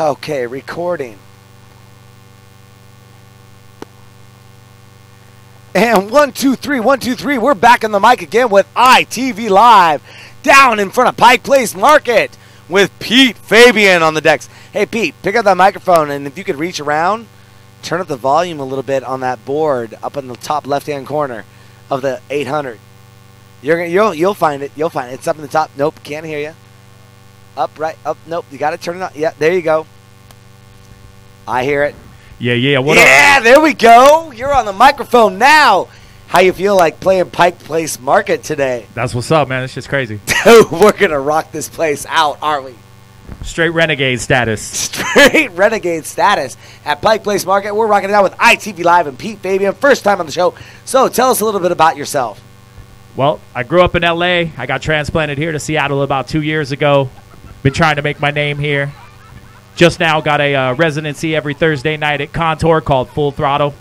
Okay, recording. And one, two, three, one, two, three. We're back on the mic again with ITV Live down in front of Pike Place Market with Pete Fabian on the decks. Hey, Pete, pick up that microphone, and if you could reach around, turn up the volume a little bit on that board up in the top left-hand corner of the 800. You're gonna, you'll you'll find it. You'll find it. It's up in the top. Nope, can't hear you. Up, right, up. Nope, you got to turn it on. Yeah, there you go. I hear it. Yeah, yeah. What yeah, there we go. You're on the microphone now. How you feel like playing Pike Place Market today? That's what's up, man. It's just crazy. We're gonna rock this place out, aren't we? Straight renegade status. Straight renegade status at Pike Place Market. We're rocking it out with ITV Live and Pete Fabian. First time on the show. So tell us a little bit about yourself. Well, I grew up in LA. I got transplanted here to Seattle about two years ago. Been trying to make my name here. Just now got a uh, residency every Thursday night at Contour called Full Throttle.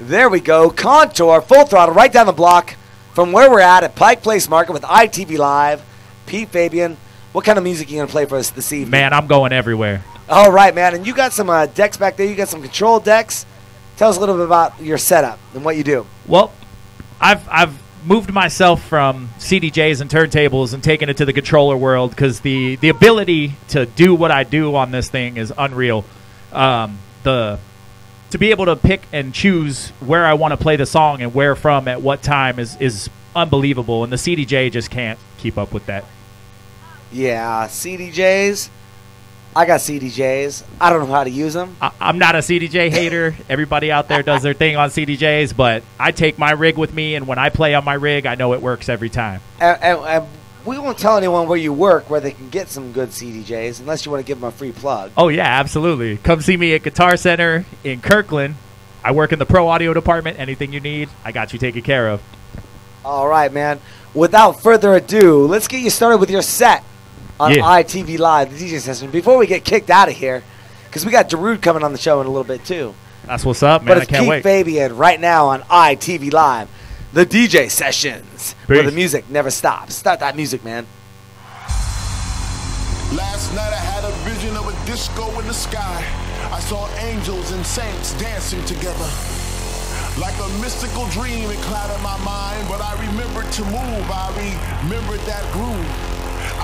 There we go. Contour, full throttle, right down the block from where we're at at Pike Place Market with ITV Live. Pete Fabian, what kind of music are you gonna play for us this evening? Man, I'm going everywhere. All right, man. And you got some uh, decks back there. You got some control decks. Tell us a little bit about your setup and what you do. Well, I've I've moved myself from CDJs and turntables and taken it to the controller world because the the ability to do what I do on this thing is unreal. Um, the to be able to pick and choose where I want to play the song and where from at what time is is unbelievable, and the CDJ just can't keep up with that. Yeah, CDJs. I got CDJs. I don't know how to use them. I, I'm not a CDJ hater. Everybody out there does their thing on CDJs, but I take my rig with me, and when I play on my rig, I know it works every time. And, and, and we won't tell anyone where you work where they can get some good CDJs unless you want to give them a free plug. Oh yeah, absolutely. Come see me at Guitar Center in Kirkland. I work in the pro audio department. Anything you need, I got you taken care of. All right, man. Without further ado, let's get you started with your set on Yeah. ITV Live, the DJ session. Before we get kicked out of here, because we got Darude coming on the show in a little bit too. That's what's up, man. but I it's can't Pete wait. Fabian right now on ITV Live, the DJ sessions, where the music never stops. Start that music, man. Last night I had a vision of a disco in the sky. I saw angels and saints dancing together. Like a mystical dream, it clouded my mind, but I remembered to move. I remembered that groove.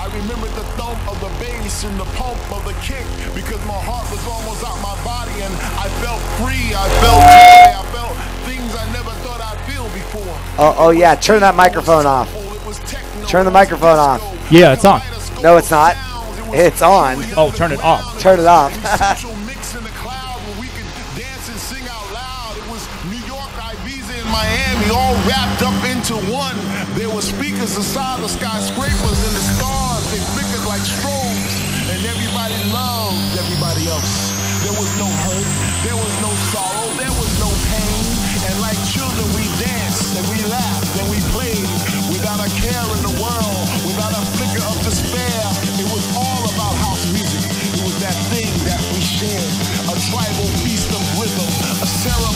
I remembered the thump of the bass and the pump of the kick because my heart was almost out my body and I felt free. I felt joy. I felt things I never thought I'd feel before. Oh, oh yeah, turn that microphone off. Turn the microphone off. Yeah, it's on. No, it's not. It's on. Oh, turn it off. Turn it off. Social mix in the cloud where we could dance and sing out loud. It was New York, Ibiza, and Miami all wrapped up into one. There were speakers inside the skyscrapers and the stars. And everybody loved everybody else. There was no hurt. There was no sorrow. There was no pain. And like children, we danced and we laughed and we played without a care in the world, without a flicker of despair. It was all about house music. It was that thing that we shared, a tribal feast of rhythm, a ceremony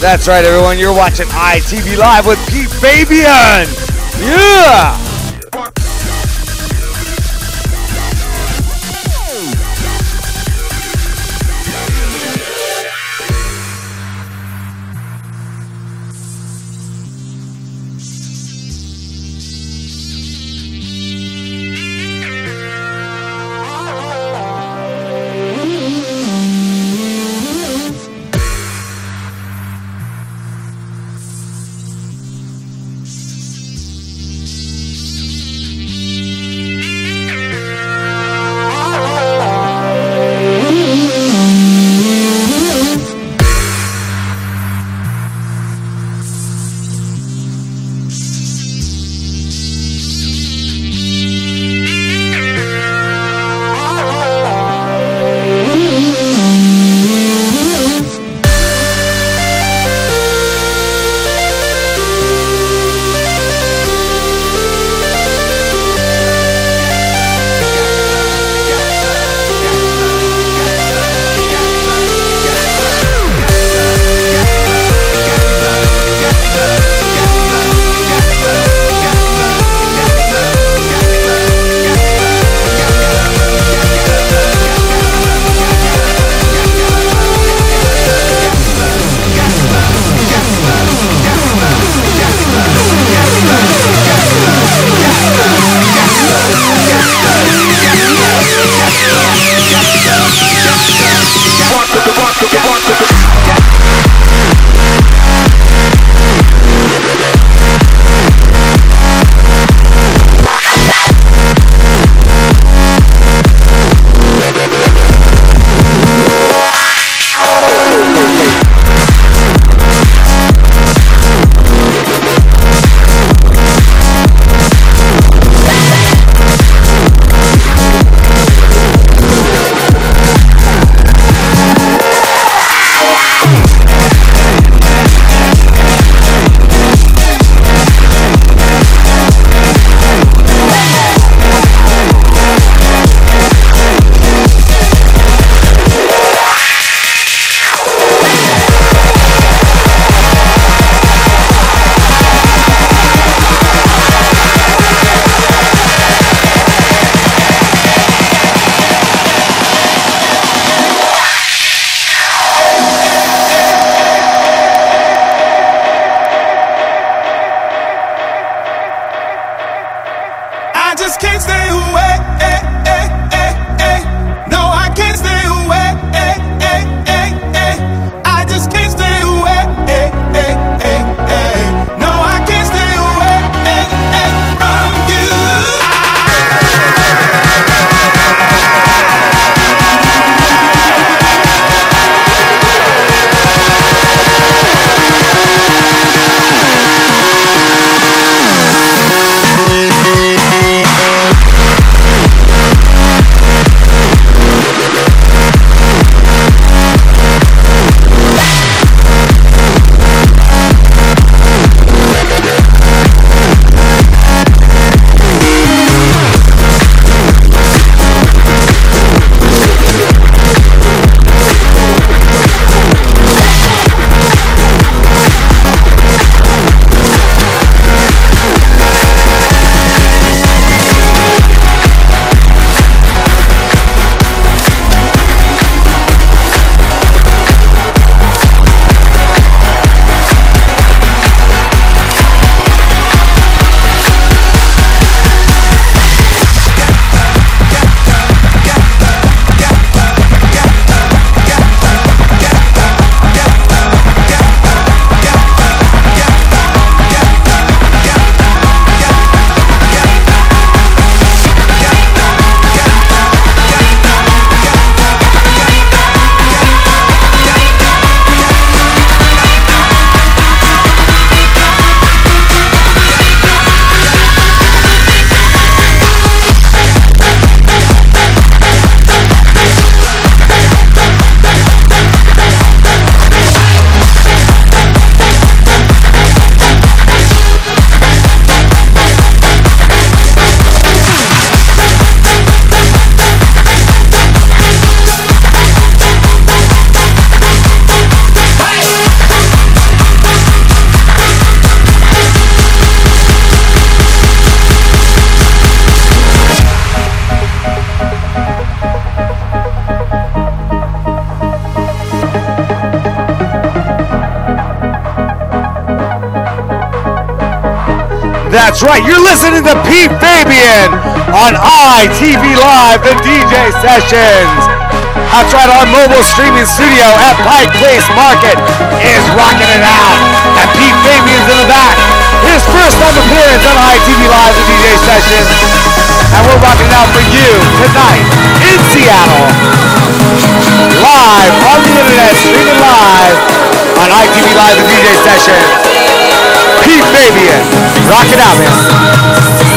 That's right, everyone. You're watching ITV Live with Pete Fabian. Yeah. just can't stay who That's right, you're listening to Pete Fabian on ITV Live, the DJ sessions. That's right, our mobile streaming studio at Pike Place Market is rocking it out. And Pete Fabian's in the back. His first time appearance on ITV Live, the DJ sessions. And we're rocking it out for you tonight in Seattle. Live on the internet, streaming live on ITV Live, the DJ session. Rock it out, man.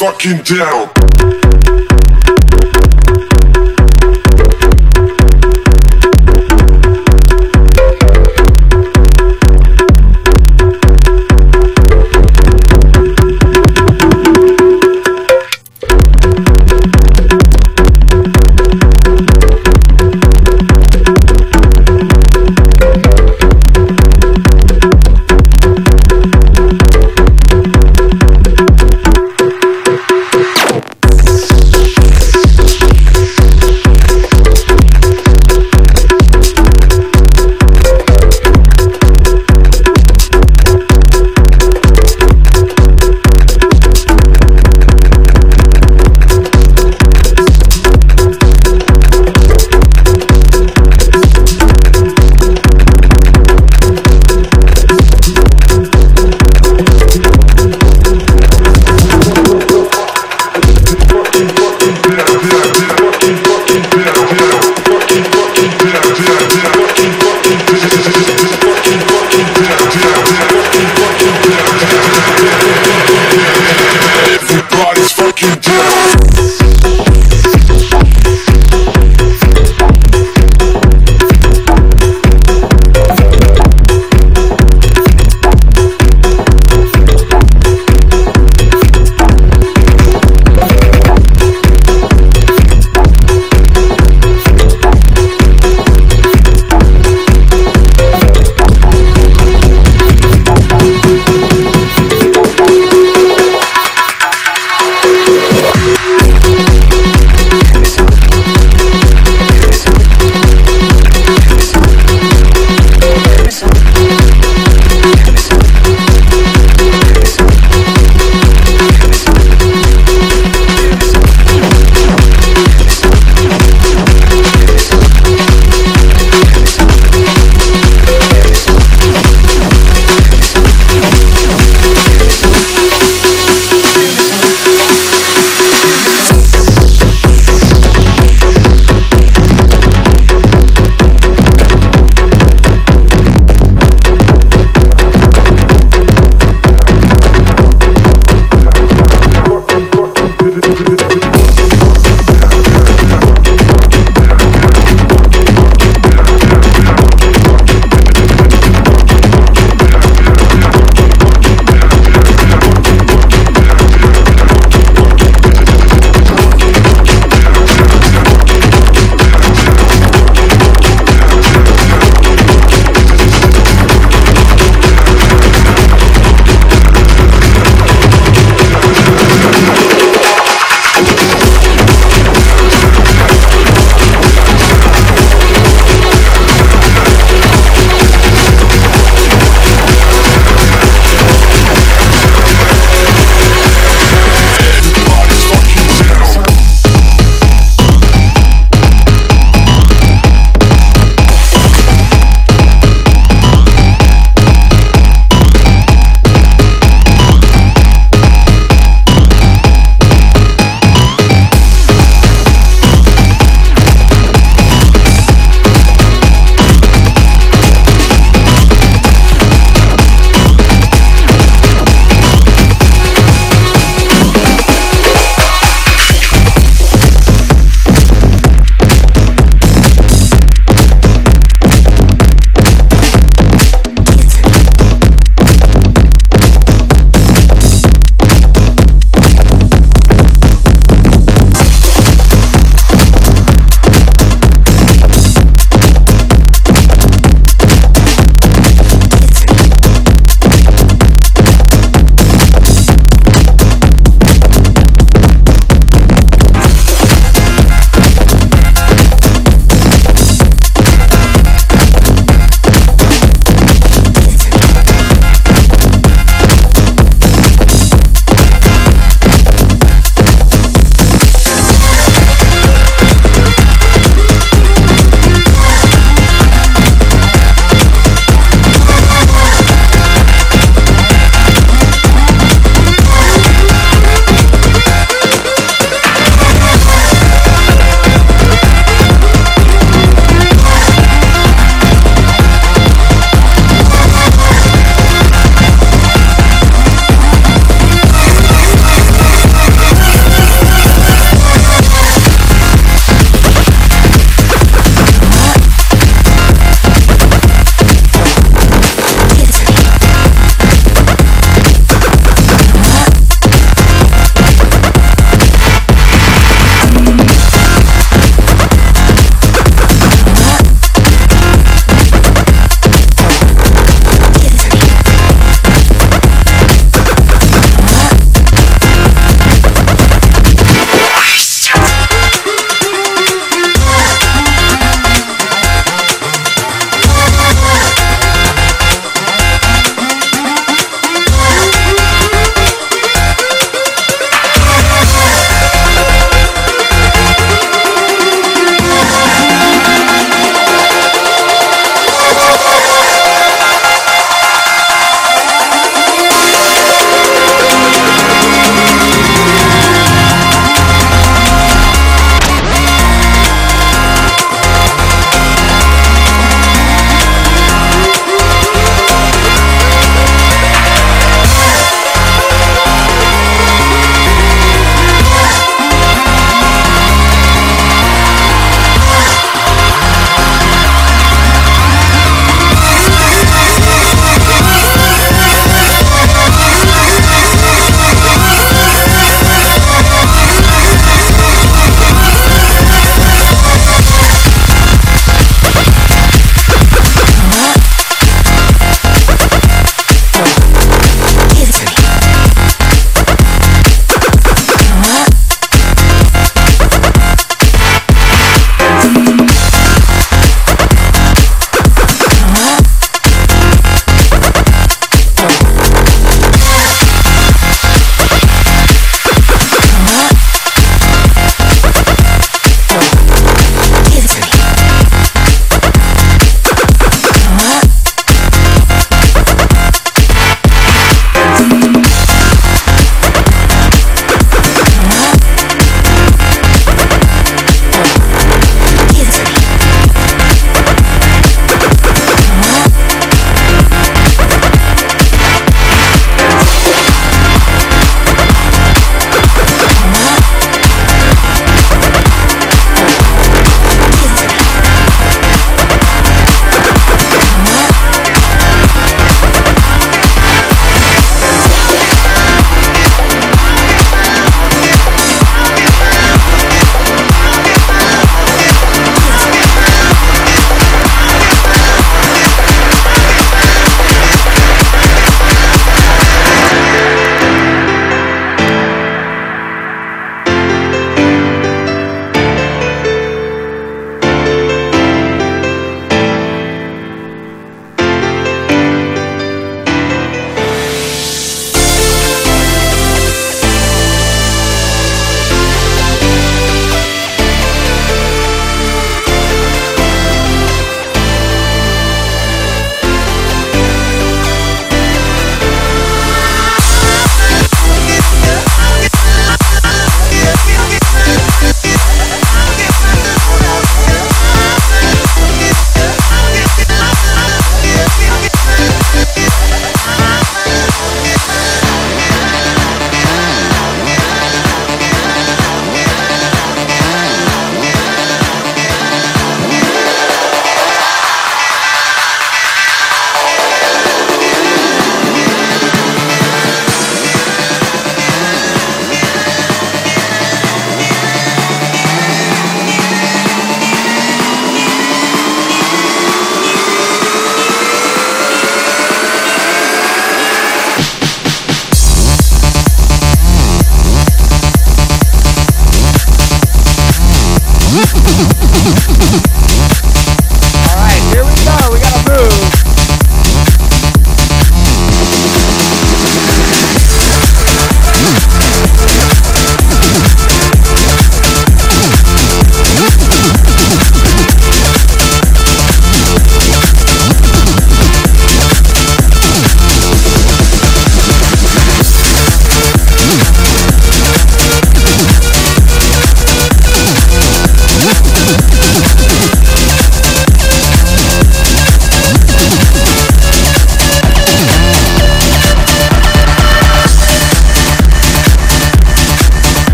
Fucking down.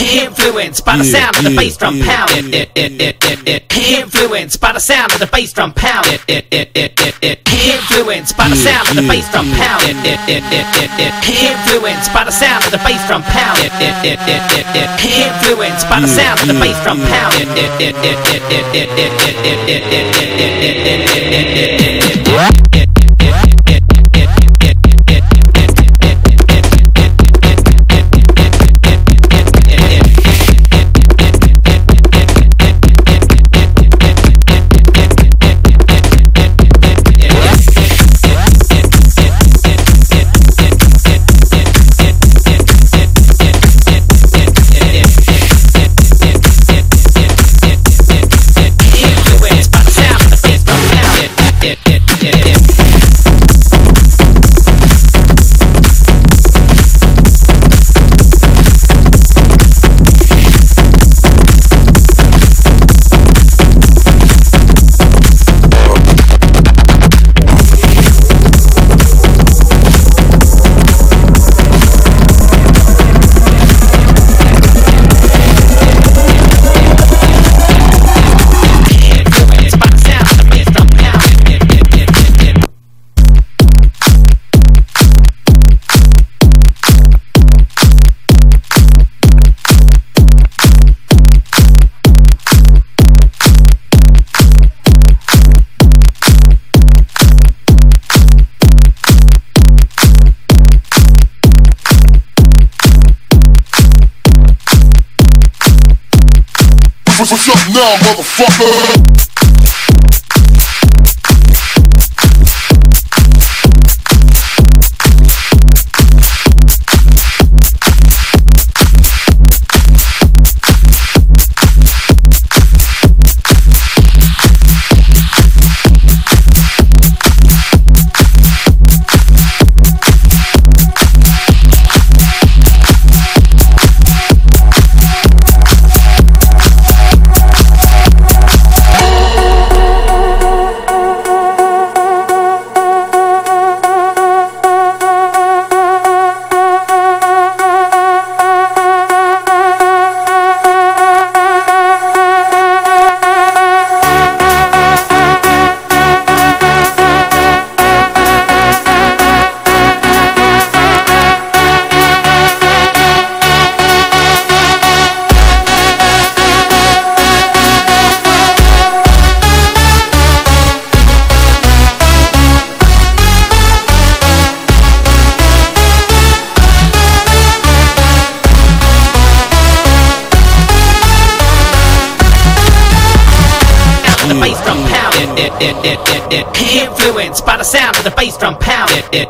Influenced by the sound of the bass drum pounding. Influenced by the sound of the bass drum pounding. Influenced by the sound of the bass drum pounding. Influenced by the sound of the bass drum pounding. Influenced by the sound of the bass drum pounding. Up now, motherfucker?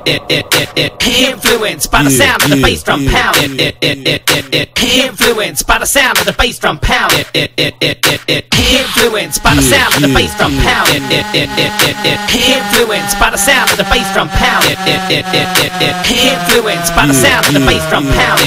Influenced by the sound of the bass drum pound. Influenced by the sound of the bass drum pound. Influenced by the sound of the bass drum pound. Influenced by the sound of the bass drum pound. Influenced by the sound of the bass drum pound.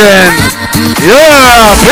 Yeah,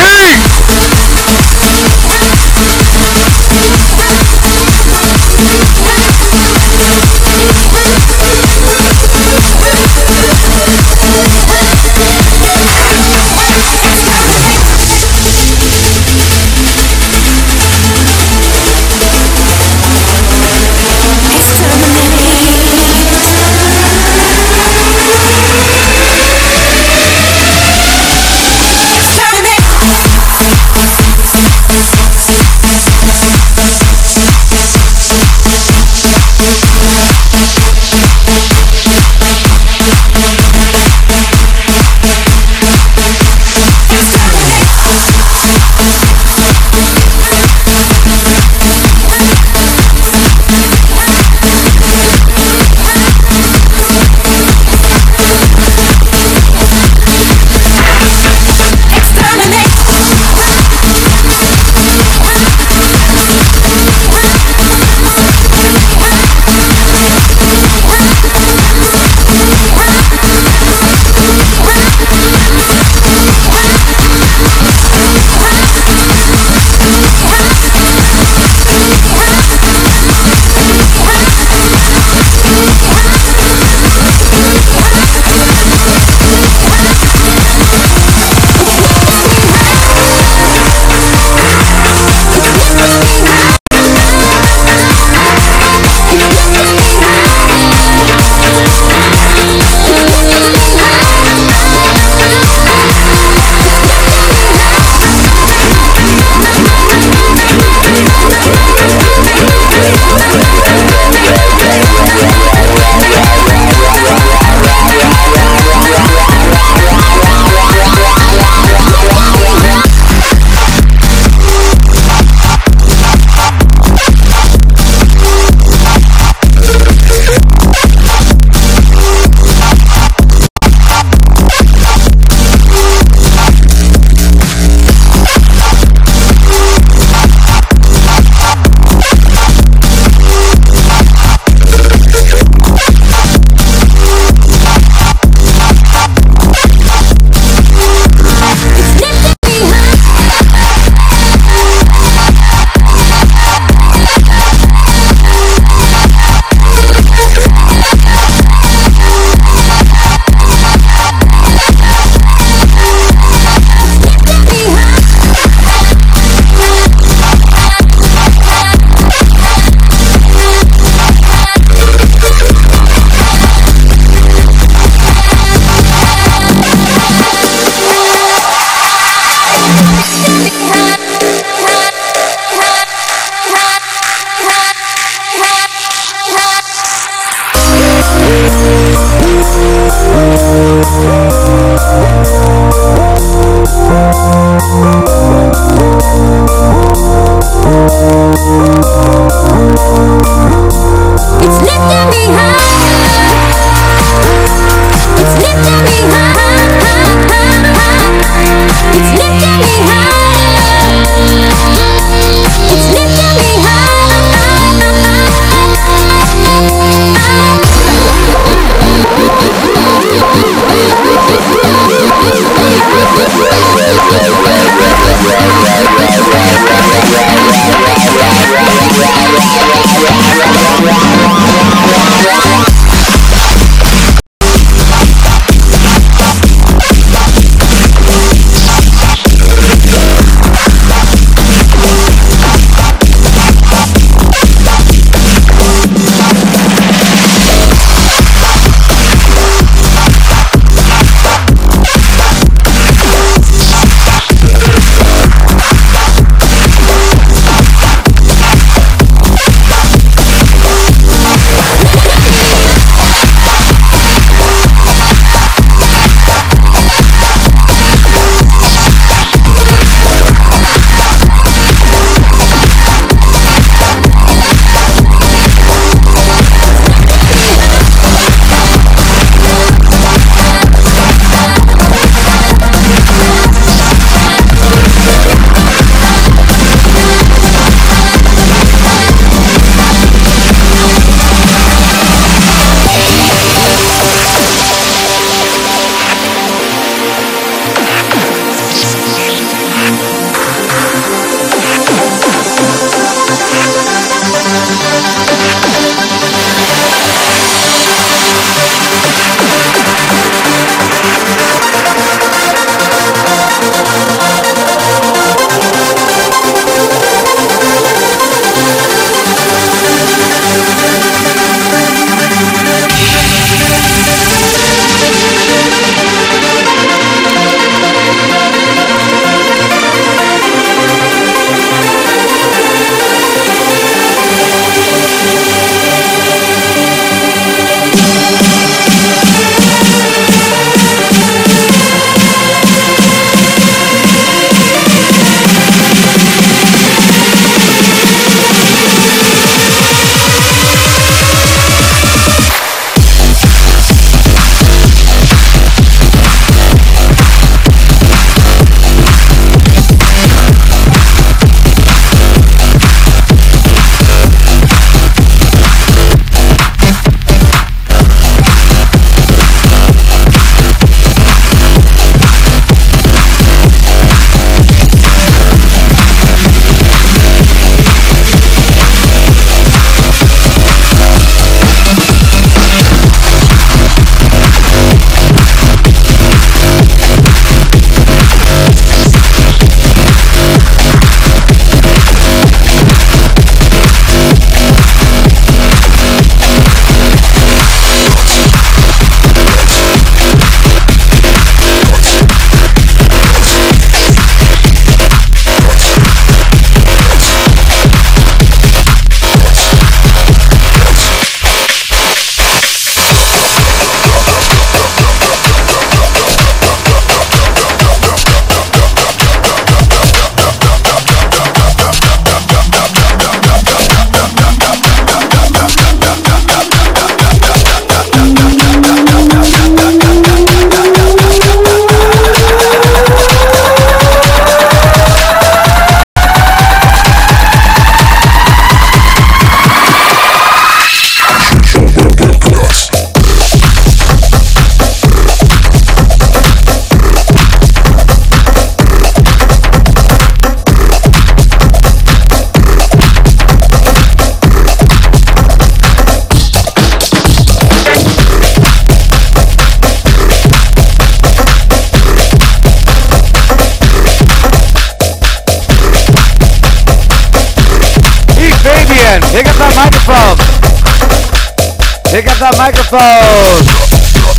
microphone.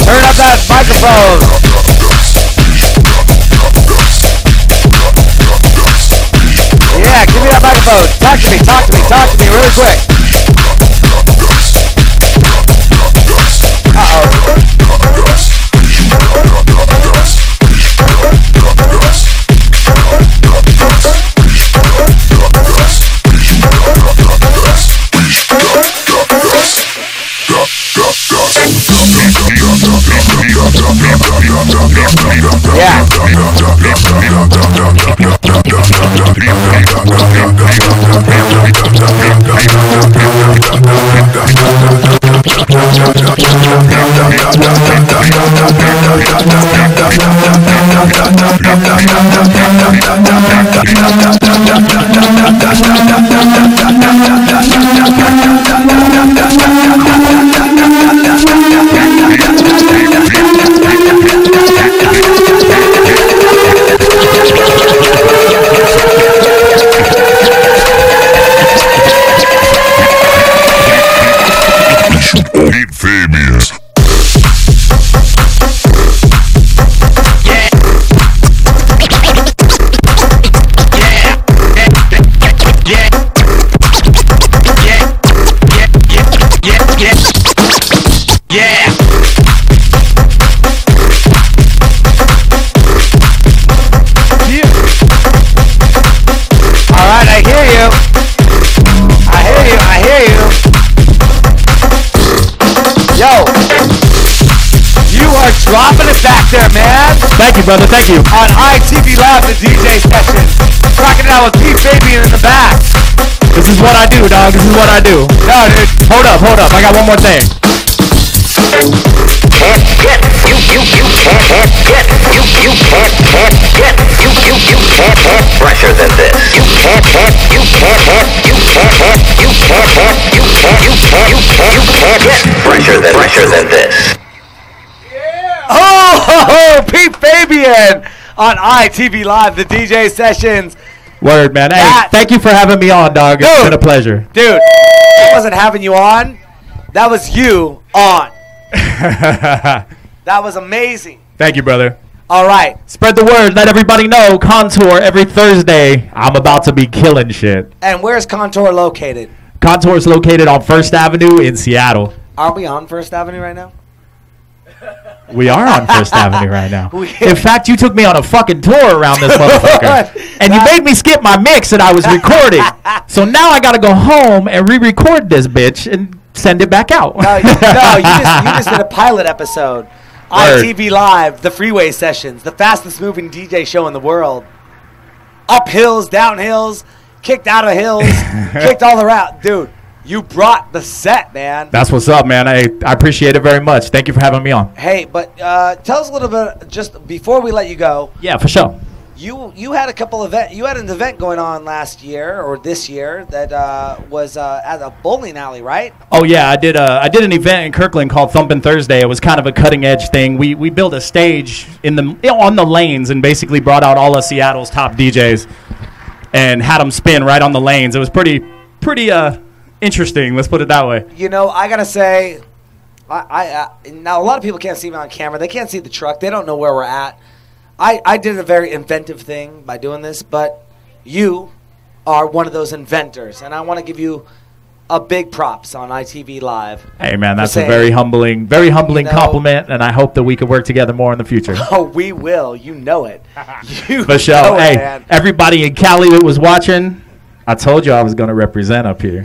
Turn up that microphone. Yeah, give me that microphone. Talk to me, talk to me, talk to me really quick. Pete you, brother. Thank you. On ITV Live, the DJ session. Rocking it out with Pete Fabian in the back. This is what I do, dog. This is what I do. No, dude. Hold up, hold up. I got one more thing. can't get you you you can't can't get you you can't can't get you you you can't can't fresher than this you can't can't you can't can't you can't can't you can't can't you can't you can't you can't you can't get fresher than fresher than this Oh, Fabian on ITV Live, the DJ sessions. Word, man. Hey, thank you for having me on, dog. It's been a pleasure. Dude, I wasn't having you on. That was you on. That was amazing. Thank you, brother. All right. Spread the word. Let everybody know. Contour every Thursday. I'm about to be killing shit. And where's Contour located? Contour is located on First Avenue in Seattle. Are we on First Avenue right now? We are on First Avenue right now. In fact, you took me on a fucking tour around this motherfucker. And you made me skip my mix that I was recording. So now I gotta go home and re-record this bitch and send it back out. No, you, no, you just, you just did a pilot episode. Word. ITV Live, the freeway sessions, the fastest moving DJ show in the world. Up hills, down hills, kicked out of hills, kicked all around. Dude, you brought the set, man. That's what's up, man. I, I appreciate it very much. Thank you for having me on. Hey, but uh, tell us a little bit just before we let you go. Yeah, for sure. You you had a couple event. You had an event going on last year or this year that uh, was uh, at a bowling alley, right? Oh yeah, I did. A, I did an event in Kirkland called Thumpin' Thursday. It was kind of a cutting edge thing. We we built a stage in the you know, on the lanes and basically brought out all of Seattle's top DJs and had them spin right on the lanes. It was pretty pretty uh interesting. Let's put it that way. You know, I gotta say, I, I uh, now a lot of people can't see me on camera. They can't see the truck. They don't know where we're at. I I did a very inventive thing by doing this, but you are one of those inventors, and I want to give you a big props on ITV Live. Hey man, that's a very humbling, very humbling You know- compliment, and I hope that we could work together more in the future. Oh, we will. You know it. You For sure. know it, Hey, man. everybody in Cali that was watching, I told you I was gonna represent up here.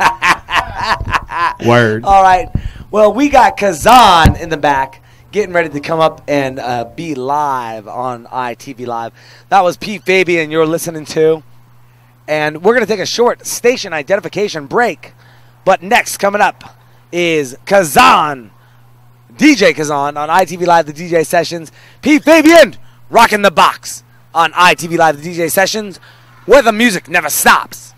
Word. All right. Well, we got Kazan in the back getting ready to come up and uh, be live on ITV Live. That was Pete Fabian you're listening to. And we're going to take a short station identification break. But next, coming up, is Kazan, DJ Kazan on ITV Live, the DJ Sessions. Pete Fabian rocking the box on ITV Live, the DJ Sessions, where the music never stops.